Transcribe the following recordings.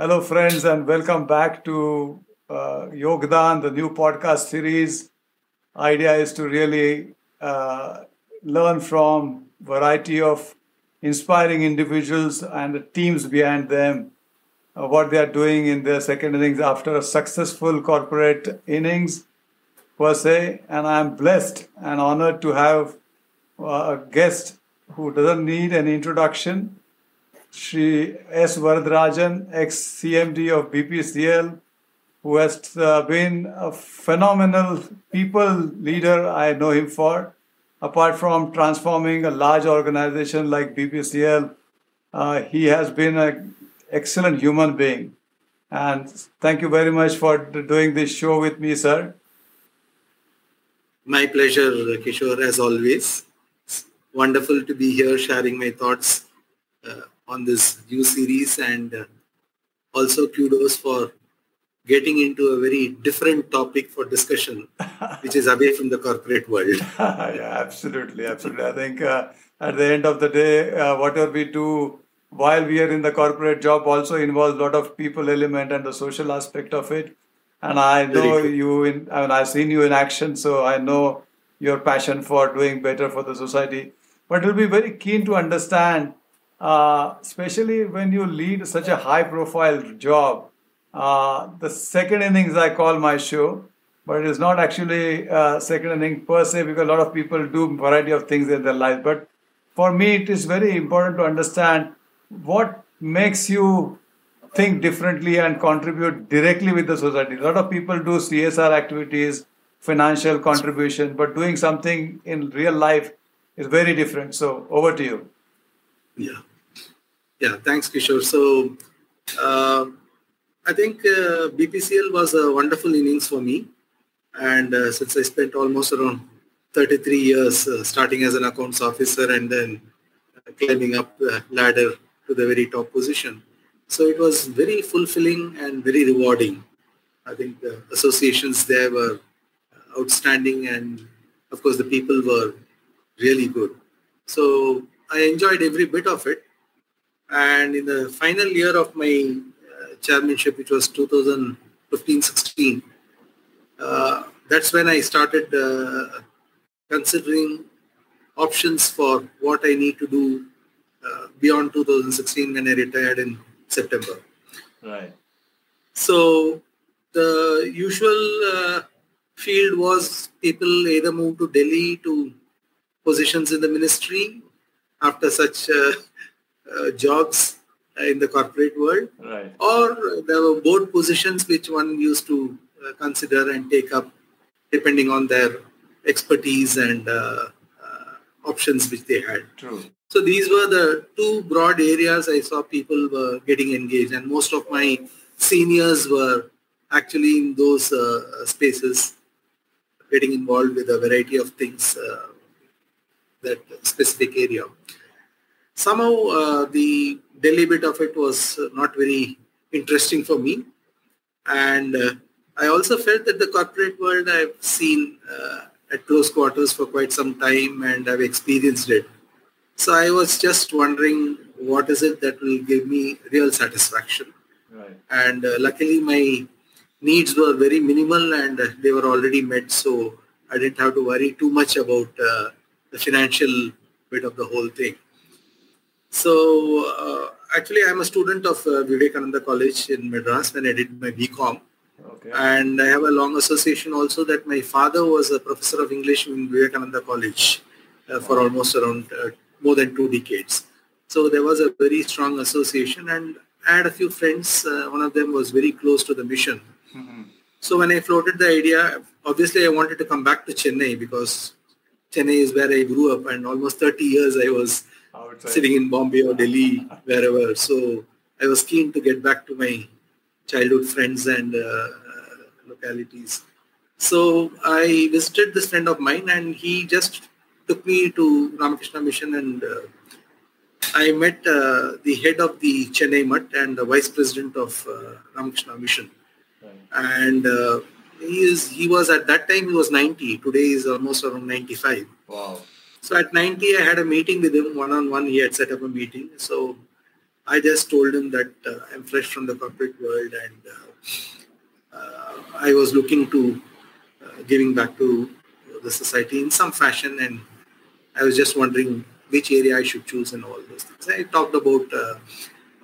Hello, friends, and welcome back to uh, Yogdan, the new podcast series. Idea is to really uh, learn from variety of inspiring individuals and the teams behind them, uh, what they are doing in their second innings after a successful corporate innings per se. And I'm blessed and honored to have uh, a guest who doesn't need an introduction Shri S. Varadarajan, ex-CMD of BPCL, who has uh, been a phenomenal people leader I know him for. Apart from transforming a large organization like BPCL, uh, he has been an excellent human being. And thank you very much for doing this show with me, sir. My pleasure, Kishore, as always. It's wonderful to be here sharing my thoughts uh, on this new series and uh, also kudos for getting into a very different topic for discussion, which is away from the corporate world. yeah, absolutely, absolutely. I think uh, at the end of the day, uh, whatever we do while we are in the corporate job also involves a lot of people element and the social aspect of it. And I know you in, I mean, I've seen you in action, so I know your passion for doing better for the society. But we'll be very keen to understand uh, especially when you lead such a high profile job. Uh, the second innings I call my show, but it is not actually uh, second inning per se because a lot of people do variety of things in their life. But for me, it is very important to understand what makes you think differently and contribute directly with the society. A lot of people do CSR activities, financial contribution, but doing something in real life is very different. So over to you. Yeah. Yeah, thanks, Kishore. So, uh, I think uh, BPCL was a wonderful innings for me. And uh, since I spent almost around 33 years uh, starting as an accounts officer and then climbing up the ladder to the very top position. So it was very fulfilling and very rewarding. I think the associations there were outstanding and of course the people were really good. So I enjoyed every bit of it. And in the final year of my uh, chairmanship, which was 2015-16, uh, that's when I started uh, considering options for what I need to do uh, beyond 2016 when I retired in September. Right. So the usual uh, field was people either move to Delhi to positions in the ministry after such uh, jobs in the corporate world, right. or there were board positions which one used to uh, consider and take up depending on their expertise and uh, options which they had. True. So these were the two broad areas I saw people were getting engaged, and most of my seniors were actually in those uh, spaces, getting involved with a variety of things uh, that specific area somehow uh, the Delhi bit of it was not very interesting for me. And uh, I also felt that the corporate world I've seen uh, at close quarters for quite some time and I've experienced it. So I was just wondering what is it that will give me real satisfaction. Right. And uh, luckily my needs were very minimal and they were already met. So I didn't have to worry too much about uh, the financial bit of the whole thing. So uh, actually, I'm a student of uh, Vivekananda College in Madras when I did my BCom. Okay. And I have a long association also that my father was a professor of English in Vivekananda College uh, for almost around uh, more than two decades. So there was a very strong association and I had a few friends. Uh, one of them was very close to the mission. Mm-hmm. So when I floated the idea, obviously I wanted to come back to Chennai because Chennai is where I grew up and almost 30 years I was sitting in Bombay or Delhi, wherever. So I was keen to get back to my childhood friends and uh, localities. So I visited this friend of mine and he just took me to Ramakrishna Mission and uh, I met uh, the head of the Chennai Mutt and the vice president of uh, Ramakrishna Mission. Right. And uh, he is he was at that time he was 90 today is almost around 95 wow so at 90, I had a meeting with him one-on-one. He had set up a meeting. So I just told him that uh, I'm fresh from the corporate world and uh, uh, I was looking to uh, giving back to the society in some fashion and I was just wondering which area I should choose and all those things. I talked about uh,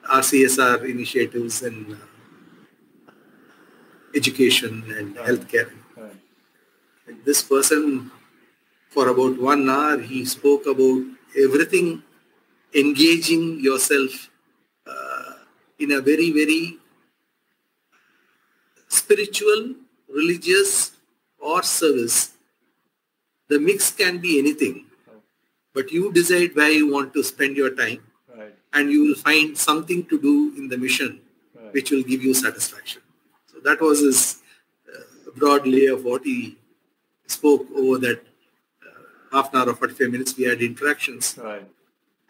our CSR initiatives and uh, education and healthcare. Right. And this person, for about one hour, he spoke about everything, engaging yourself uh, in a very, very spiritual, religious, or service. The mix can be anything, but you decide where you want to spend your time, Right. and you will find something to do in the mission Right. which will give you satisfaction. So that was his uh, broad lay of what he spoke over that half an hour or 45 minutes. We had interactions. Right.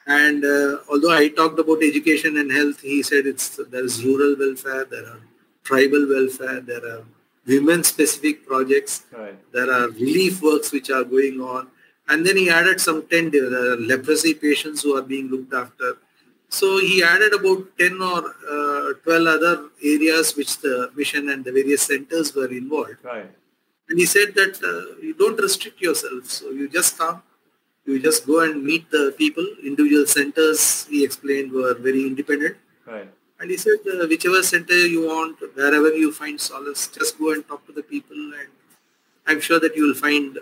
And uh, although I talked about education and health, he said it's there is rural welfare, there are tribal welfare, there are women-specific projects, Right. there are relief works which are going on. And then he added some 10 there are leprosy patients who are being looked after. So he added about 10 or uh, 12 other areas which the mission and the various centers were involved. Right. And he said that uh, you don't restrict yourself. So you just come, you just go and meet the people. Individual centers, he explained, were very independent. Right. And he said, uh, whichever center you want, wherever you find solace, just go and talk to the people. And I'm sure that you will find uh,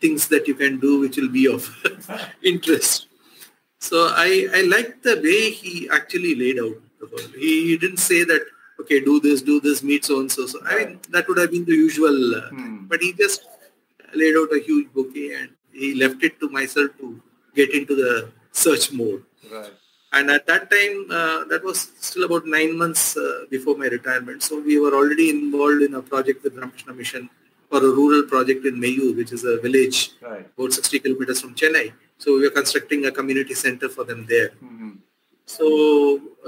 things that you can do which will be of interest. So I, I like the way he actually laid out the whole. He, he didn't say that, okay, do this, do this, meet so and so. So I mean, that would have been the usual. Uh, Hmm. But he just laid out a huge bouquet and he left it to myself to get into the search mode. Right. And at that time, uh, that was still about nine months uh, before my retirement. So we were already involved in a project with Ramakrishna Mission for a rural project in Mayu, which is a village Right. about 60 kilometers from Chennai. So we were constructing a community center for them there. Mm-hmm. So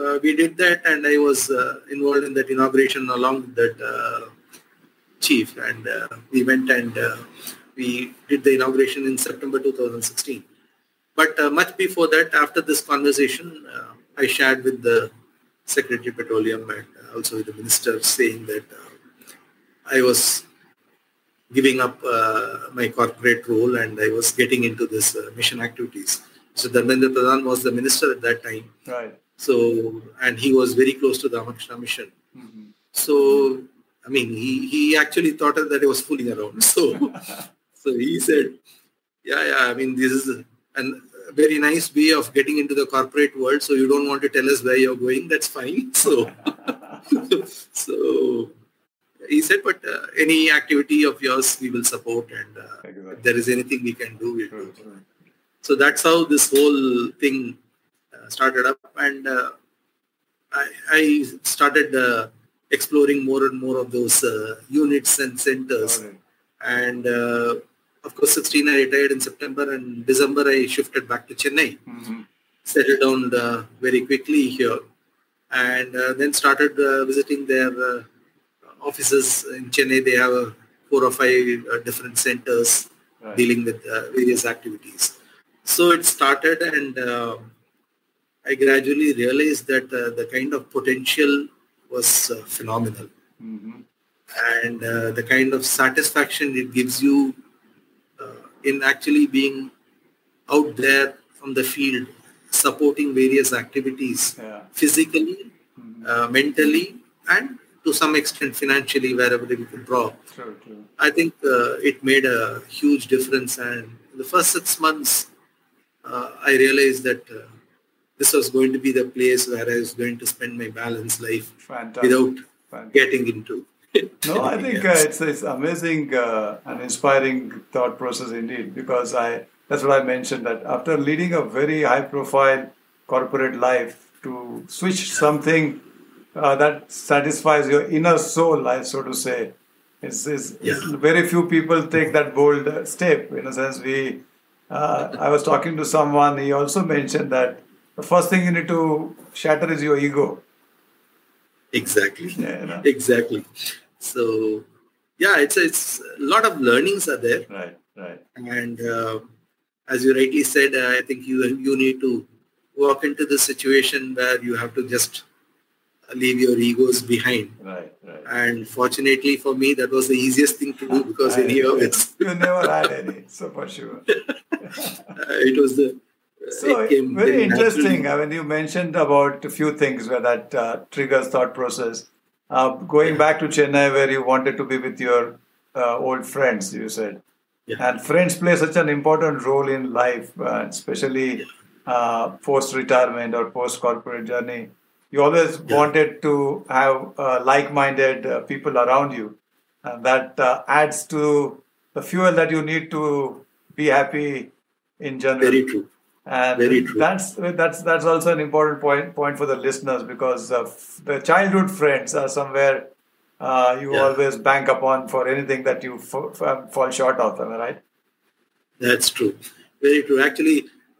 uh, we did that and I was uh, involved in that inauguration along with that uh, chief. And uh, we went and uh, we did the inauguration in September 2016. But much before that, after this conversation, I shared with the Secretary Petroleum and also with the minister saying that I was giving up uh, my corporate role and I was getting into this uh, mission activities. So Dharmendra Pradhan was the minister at that time. Right. So, and he was very close to the Ramakrishna mission. Mm-hmm. So, I mean, he, he actually thought that I was fooling around. So, so he said, yeah, yeah, I mean, this is a, an- a very nice way of getting into the corporate world. So you don't want to tell us where you're going. That's fine. So, so he said, but uh, any activity of yours, we will support. And uh, Exactly. if there is anything we can do, we'll do. So that's how this whole thing uh, started up, and uh, I, I started uh, exploring more and more of those units and centers. And of course, 16 I retired in September, and December I shifted back to Chennai, Mm-hmm. settled down uh, very quickly here, and uh, then started uh, visiting their offices in Chennai. They have four or five different centers Right. dealing with various activities. So it started, and uh, I gradually realized that uh, the kind of potential was uh, phenomenal, Mm-hmm. and uh, the kind of satisfaction it gives you uh, in actually being out there from the field, supporting various activities Yeah. physically, Mm-hmm. uh, mentally, and to some extent financially, wherever we could draw. True, true. I think uh, it made a huge difference. And the first six months, uh, I realized that uh, this was going to be the place where I was going to spend my balanced life Fantastic. without Fantastic. getting into. No, I think uh, it's it's amazing uh, and inspiring thought process indeed. Because I that's what I mentioned that after leading a very high profile corporate life to switch something uh, that satisfies your inner soul, I so to say, is Yeah. very few people take that bold step. In a sense, we. Uh, I was talking to someone. He also mentioned that the first thing you need to shatter is your ego. exactly. Yeah, you know? Exactly. So, yeah, it's it's a lot of learnings are there, Right, right. and uh, as you rightly said, uh, I think you you need to walk into the situation where you have to just leave your egos behind. Right, right. And fortunately for me, that was the easiest thing to do because Right. anyhow, it's You never had any, so for sure. uh, it was the So it came very naturally. interesting. I mean, you mentioned about a few things where that uh, triggers thought process. Uh, going back to Chennai, where you wanted to be with your uh, old friends, you said, Yeah. and friends play such an important role in life, uh, especially uh, post retirement or post corporate journey. You always Yeah. wanted to have uh, like-minded uh, people around you, and that uh, adds to the fuel that you need to be happy in general Very true. and Very true. that's that's that's also an important point point for the listeners because uh, f- the childhood friends are somewhere uh, you Yeah. always bank upon for anything that you f- f- fall short of am i right That's true. Very true. Actually,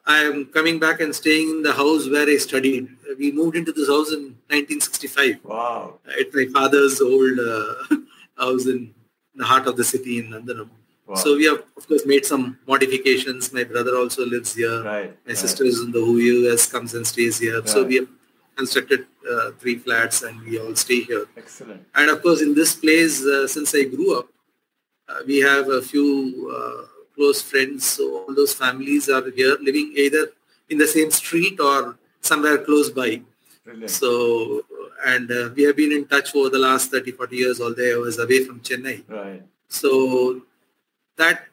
I am coming back and staying in the house where I studied. We moved into this house in 1965. wow It's my father's old uh, house in the heart of the city in Nandanam. Wow. So we have, of course, made some modifications. My brother also lives here. right My right. sister is in the US, comes and stays here. So we have constructed uh, three flats and we all stay here. excellent And of course, in this place, uh, since I grew up, uh, we have a few uh, close friends. So all those families are here living either in the same street or somewhere close by. brilliant So, and uh, we have been in touch for the last 30, 40 years, although I was away from Chennai. right So that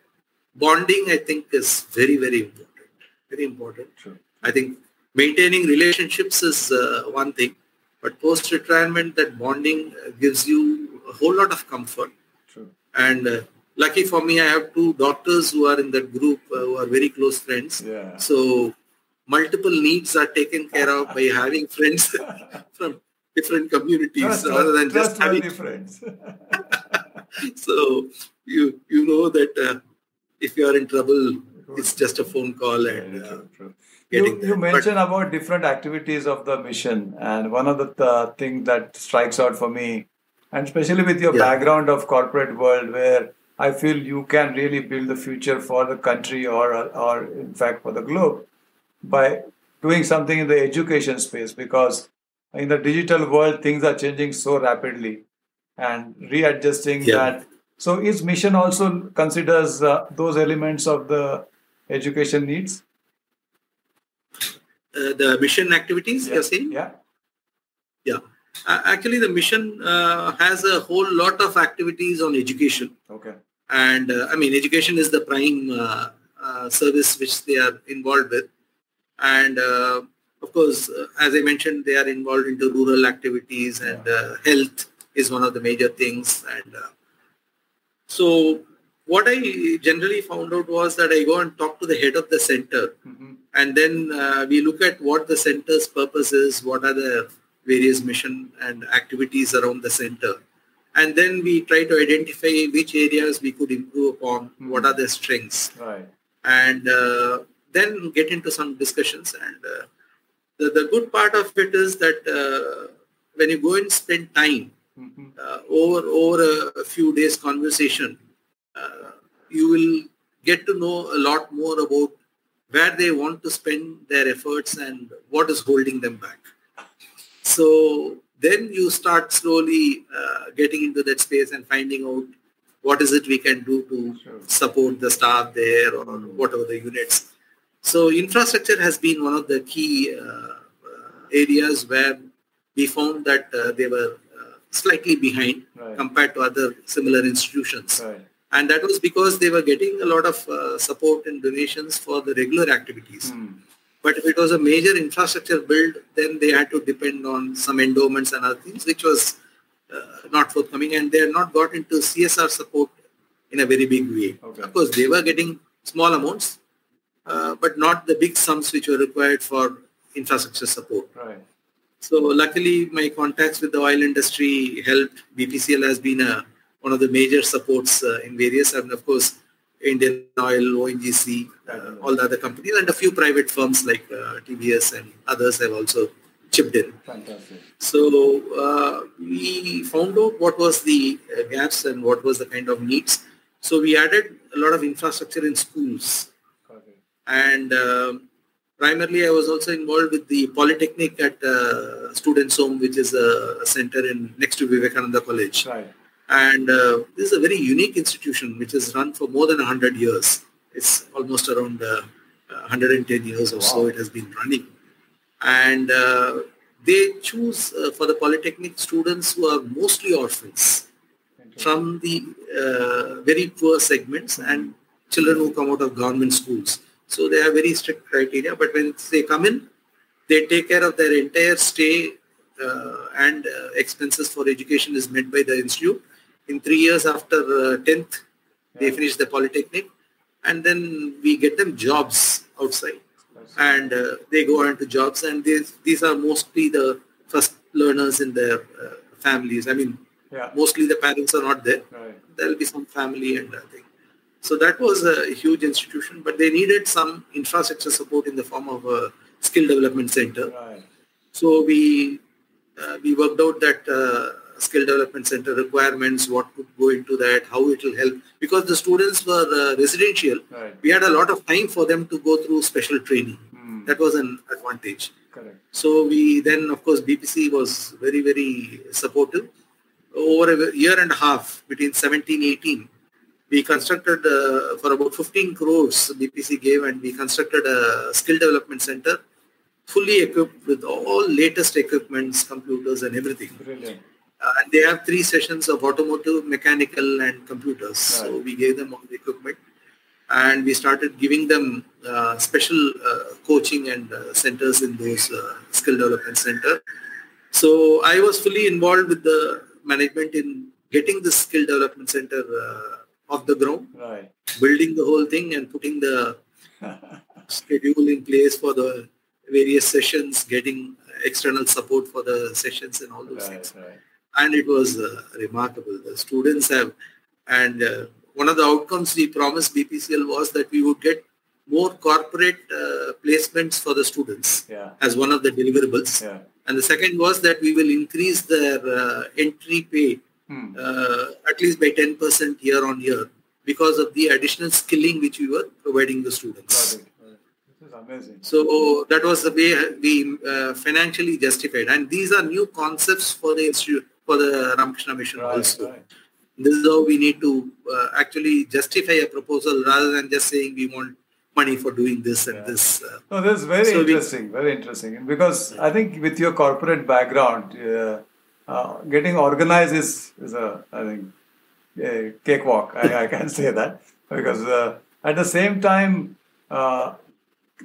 bonding, I think, is very, very important. Very important. true I think maintaining relationships is uh, one thing, but post-retirement, that bonding gives you a whole lot of comfort. true And uh, lucky for me, I have two doctors who are in that group uh, who are very close friends. yeah So multiple needs are taken care of by having friends from different communities Trust- rather than just having. friends So you you know that uh, if you are in trouble, it's just a phone call and uh, true, true. getting You, you But- mentioned about different activities of the mission, and one of the th- things that strikes out for me, and especially with your Yeah. background of corporate world, where I feel you can really build the future for the country or or in fact for the globe by doing something in the education space because in the digital world things are changing so rapidly and readjusting Yeah. that so is mission also considers uh, those elements of the education needs uh, the mission activities you're saying? yeah Yeah. Uh, actually, the mission uh, has a whole lot of activities on education. okay And uh, I mean, education is the prime uh, uh, service which they are involved with. And uh, of course, uh, as I mentioned, they are involved into rural activities and uh, health is one of the major things. And uh, so what I generally found out was that I go and talk to the head of the center Mhm. and then uh, we look at what the center's purpose is, what are the various mission and activities around the center. And then we try to identify which areas we could improve upon, what are their strengths, right and uh, then get into some discussions. And uh, the, the good part of it is that uh, when you go and spend time Mhm. uh, over over a, few days conversation, uh, you will get to know a lot more about where they want to spend their efforts and what is holding them back. So then you start slowly uh, getting into that space and finding out what is it we can do to Sure. support the staff there or whatever the units. So infrastructure has been one of the key uh, areas where we found that uh, they were uh, slightly behind Right. compared to other similar institutions. right And that was because they were getting a lot of uh, support and donations for the regular activities. Hmm. But if it was a major infrastructure build, then they had to depend on some endowments and other things, which was uh, not forthcoming. And they had not got into CSR support in a very big way. Okay. Of course, they were getting small amounts, uh, but not the big sums which were required for infrastructure support. right So luckily, my contacts with the oil industry helped. BPCL has been a, one of the major supports uh, in various, and of course, Indian Oil, ONGC, uh, all the other companies, and a few private firms like uh, TVS and others have also chipped in. fantastic So uh, we found out what was the uh, gaps and what was the kind of needs. So we added a lot of infrastructure in schools. And um primarily, I was also involved with the Polytechnic at uh, Students' Home, which is a, a, center in next to Vivekananda College. Right. And uh, this is a very unique institution which has run for more than 100 years. It's almost around uh, 110 years or wow. so it has been running. And uh, they choose uh, for the Polytechnic students who are mostly orphans from the uh, very poor segments and children who come out of government schools. So they have very strict criteria. But when they come in, they take care of their entire stay uh, and uh, expenses for education is met by the institute. In three years after 10th, uh, they finish the Polytechnic and then we get them jobs outside and uh, they go on to jobs and these, these are mostly the first learners in their uh, families. I mean, yeah. mostly the parents are not there. Right. There'll be some family and I think. So that was a huge institution, but they needed some infrastructure support in the form of a skill development center. Right. So we uh, we worked out that uh, skill development center requirements, what could go into that, how it will help. Because the students were uh, residential, right. we had a lot of time for them to go through special training. Mm. That was an advantage. Correct. So we then, of course, BPC was very, very supportive. Over a year and a half, between 17, 18, we constructed uh, for about 15 crores BPC gave and we constructed a skill development center fully equipped with all latest equipments, computers and everything. Brilliant. Uh, and they have three sessions of automotive, mechanical, and computers. Right. So we gave them all the equipment, and we started giving them uh, special uh, coaching and uh, centers in those uh, skill development center. So I was fully involved with the management in getting the skill development center uh, off the ground, right. building the whole thing, and putting the schedule in place for the various sessions, getting external support for the sessions and all those right, things. Right and it was uh, remarkable. The students have, and uh, one of the outcomes we promised BPCL was that we would get more corporate uh, placements for the students yeah. as one of the deliverables. Yeah. And the second was that we will increase their uh, entry pay hmm. Uh, at least by 10% year on year because of the additional skilling which we were providing the students. This is amazing. So that was the way we uh, financially justified. And these are new concepts for the institute for the Ramakrishna Mission right, also. Right. This is how we need to uh, actually justify a proposal rather than just saying we want money for doing this and yeah. this. Uh, no, this is very so interesting, we, very interesting. Because I think with your corporate background, uh, uh, getting organized is, is a, I think, a cakewalk. I, I can say that. Because uh, at the same time, uh,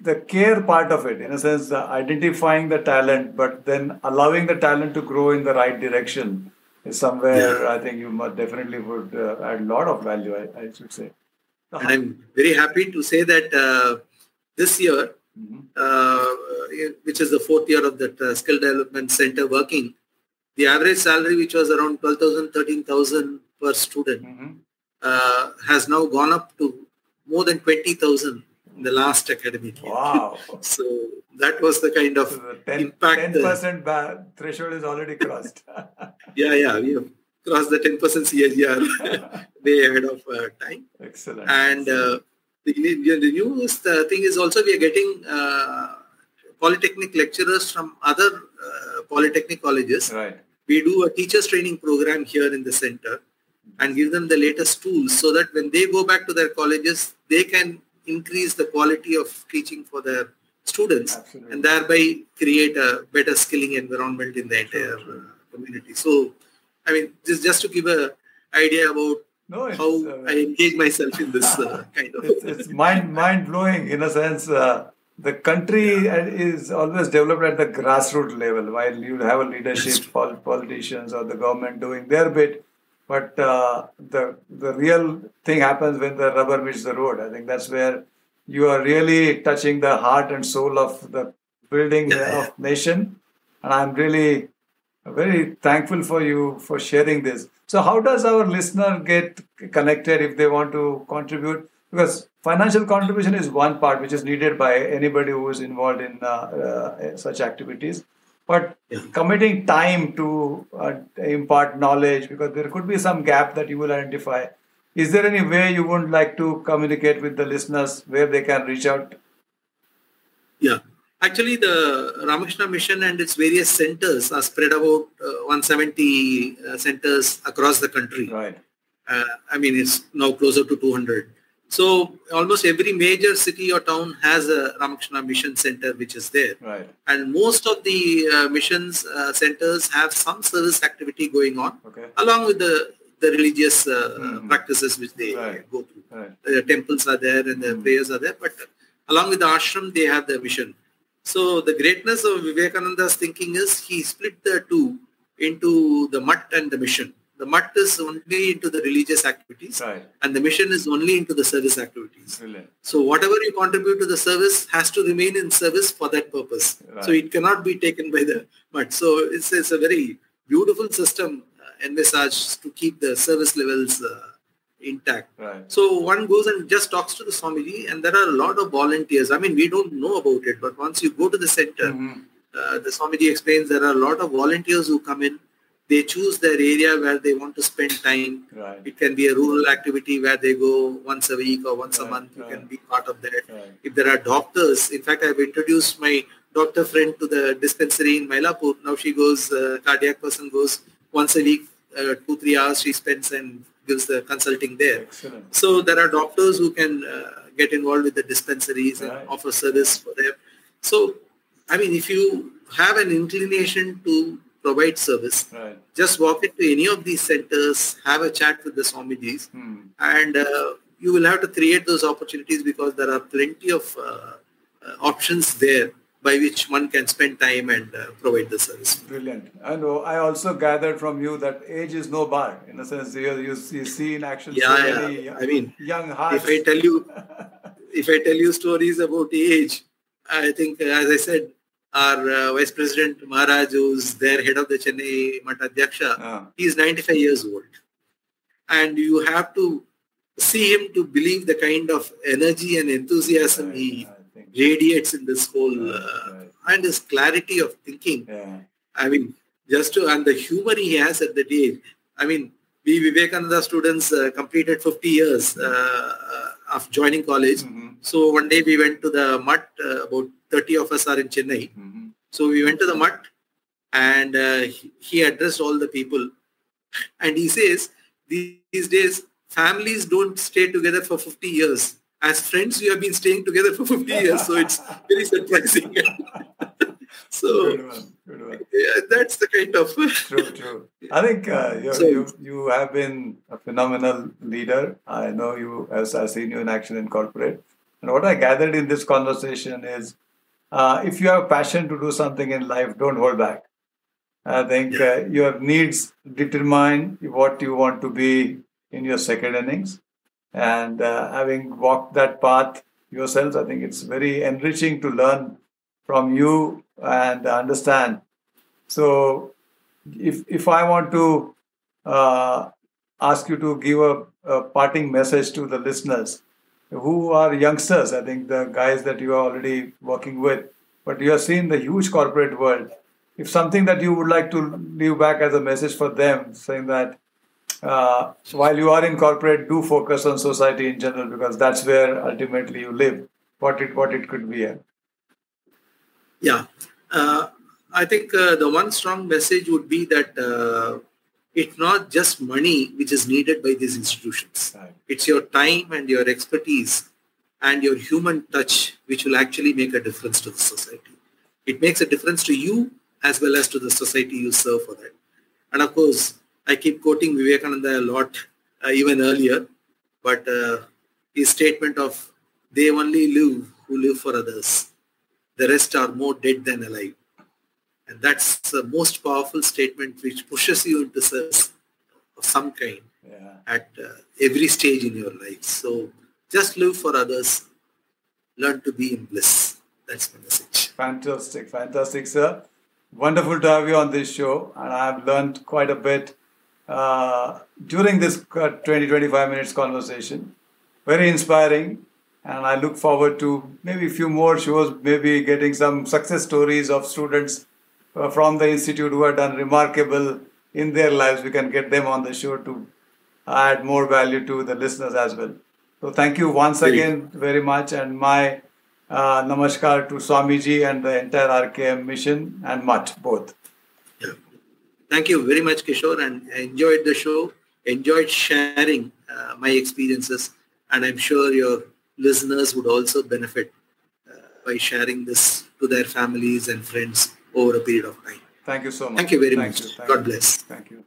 the care part of it, in a sense, uh, identifying the talent, but then allowing the talent to grow in the right direction is somewhere yeah. I think you must definitely would uh, add a lot of value, I, I should say. And I'm very happy to say that uh, this year, mm-hmm. Uh, which is the fourth year of that uh, skill development center working, the average salary, which was around 12,000, 13,000 per student, mm-hmm. Uh, has now gone up to more than 20,000 in the last academic year. Wow. so that was the kind of so 10, impact. 10% ba- threshold is already crossed. yeah, yeah. We have crossed the 10% CAGR way ahead of uh, time. Excellent. And uh, the, the newest uh, thing is also we are getting uh, polytechnic lecturers from other uh, polytechnic colleges. Right. We do a teachers training program here in the center and give them the latest tools so that when they go back to their colleges, they can increase the quality of teaching for their students Absolutely. and thereby create a better skilling environment in the entire uh, community. So, I mean, just, just to give a idea about no, how uh, I engage myself in this uh, kind of. It's, it's mind mind blowing in a sense. Uh, the country yeah. is always developed at the grassroots level, while you have a leadership, politicians or the government doing their bit but uh, the the real thing happens when the rubber meets the road. I think that's where you are really touching the heart and soul of the building of nation. And I'm really very thankful for you for sharing this. So, how does our listener get connected if they want to contribute? Because financial contribution is one part which is needed by anybody who is involved in uh, uh, such activities but yeah. committing time to uh, impart knowledge because there could be some gap that you will identify is there any way you would like to communicate with the listeners where they can reach out Yeah. Actually, the Ramakrishna Mission and its various centers are spread about uh, 170 uh, centers across the country. Right. Uh, I mean, it's now closer to 200. So almost every major city or town has a Ramakrishna Mission Center which is there. Right. And most of the uh, missions uh, centers have some service activity going on Okay. along with the, the religious uh, Mhm. practices which they Right. go through. Right. The temples are there and the Mhm. prayers are there, but along with the ashram, they have the mission. So the greatness of Vivekananda's thinking is he split the two into the mutt and the mission. The mutt is only into the religious activities Right. and the mission is only into the service activities. Brilliant. So whatever you contribute to the service has to remain in service for that purpose. So it cannot be taken by the mutt. So it's, it's a very beautiful system uh, envisaged to keep the service levels uh, intact. Right. So one goes and just talks to the Swamiji and there are a lot of volunteers. I mean, we don't know about it, but once you go to the center, Mhm. uh, the Swamiji explains there are a lot of volunteers who come in. They choose their area where they want to spend time. Right. It can be a rural activity where they go once a week or once a month. You right. can be part of that. Right. If there are doctors, in fact, I've introduced my doctor friend to the dispensary in Mylapore. Now she goes, uh, cardiac person goes once a week, uh, two, three hours she spends and gives the consulting there. Excellent. So there are doctors who can uh, get involved with the dispensaries and offer service for them. So, I mean, if you have an inclination to provide service, Right. just walk into any of these centers, have a chat with the Swamijis, Hmm. and uh, you will have to create those opportunities because there are plenty of uh, uh, options there by which one can spend time and uh, provide the service. Brilliant. And oh, I also gathered from you that age is no bar. In a sense, you, you, you see in action so Yeah, many yeah. I mean, young hearts. if I tell you, if I tell you stories about age, I think, as I said, our uh, Vice President Maharaj, who's their head of the Chennai Mata Dhyaksha, Ah, he is 95 years old. And you have to see him to believe the kind of energy and enthusiasm right, he radiates in this whole, uh, right. and his clarity of thinking. Yeah. I mean, just to, and the humor he has at that age. I mean, we Vivekananda students uh, completed 50 years uh, of joining college. Mhm. So one day we went to the mutt, uh, about 30 of us are in Chennai. Mhm. So we went to the mutt and uh, he, he addressed all the people. And he says, these, these days, families don't stay together for 50 years. As friends, we have been staying together for 50 years. So it's very surprising. so Good one. Good one. yeah, that's the kind of... True, true. I think uh, you, So- you you have been a phenomenal leader. I know you, as I've seen you in action in corporate. And what I gathered in this conversation is, uh, if you have a passion to do something in life, don't hold back. I think uh, your needs determine what you want to be in your second innings. And uh, having walked that path yourselves, I think it's very enriching to learn from you and understand. So, if if I want to uh, ask you to give a, a parting message to the listeners who are youngsters, I think the guys that you are already working with, but you have seen the huge corporate world. If something that you would like to leave back as a message for them, saying that uh, while you are in corporate, do focus on society in general because that's where ultimately you live. What it what it could be. yeah. Yeah. Uh, I think uh, the one strong message would be that uh, it's not just money which is needed by these institutions. Right. It's your time and your expertise and your human touch which will actually make a difference to the society. It makes a difference to you as well as to the society you serve for that. And of course, I keep quoting Vivekananda a lot, uh, even earlier, but uh, his statement of they only live who live for others. The rest are more dead than alive. And that's the most powerful statement which pushes you into service of some kind Yeah. at uh, every stage in your life. So just live for others. Learn to be in bliss. That's my message. Fantastic, fantastic, sir. Wonderful to have you on this show, and I've learned quite a bit uh, during this uh, 20 25 minutes conversation. Very inspiring, and I look forward to maybe a few more shows, maybe getting some success stories of students from the institute who have done remarkable in their lives. We can get them on the show to add more value to the listeners as well. So, thank you once again very much, and my Uh, namaskar to Swamiji and the entire RKM mission and Mutt both. Yeah. Thank you very much, Kishore, and I enjoyed the show. Enjoyed sharing uh, my experiences, and I'm sure your listeners would also benefit uh, by sharing this to their families and friends over a period of time. Thank you so much. Thank you very Thank much. you. God bless. Thank you.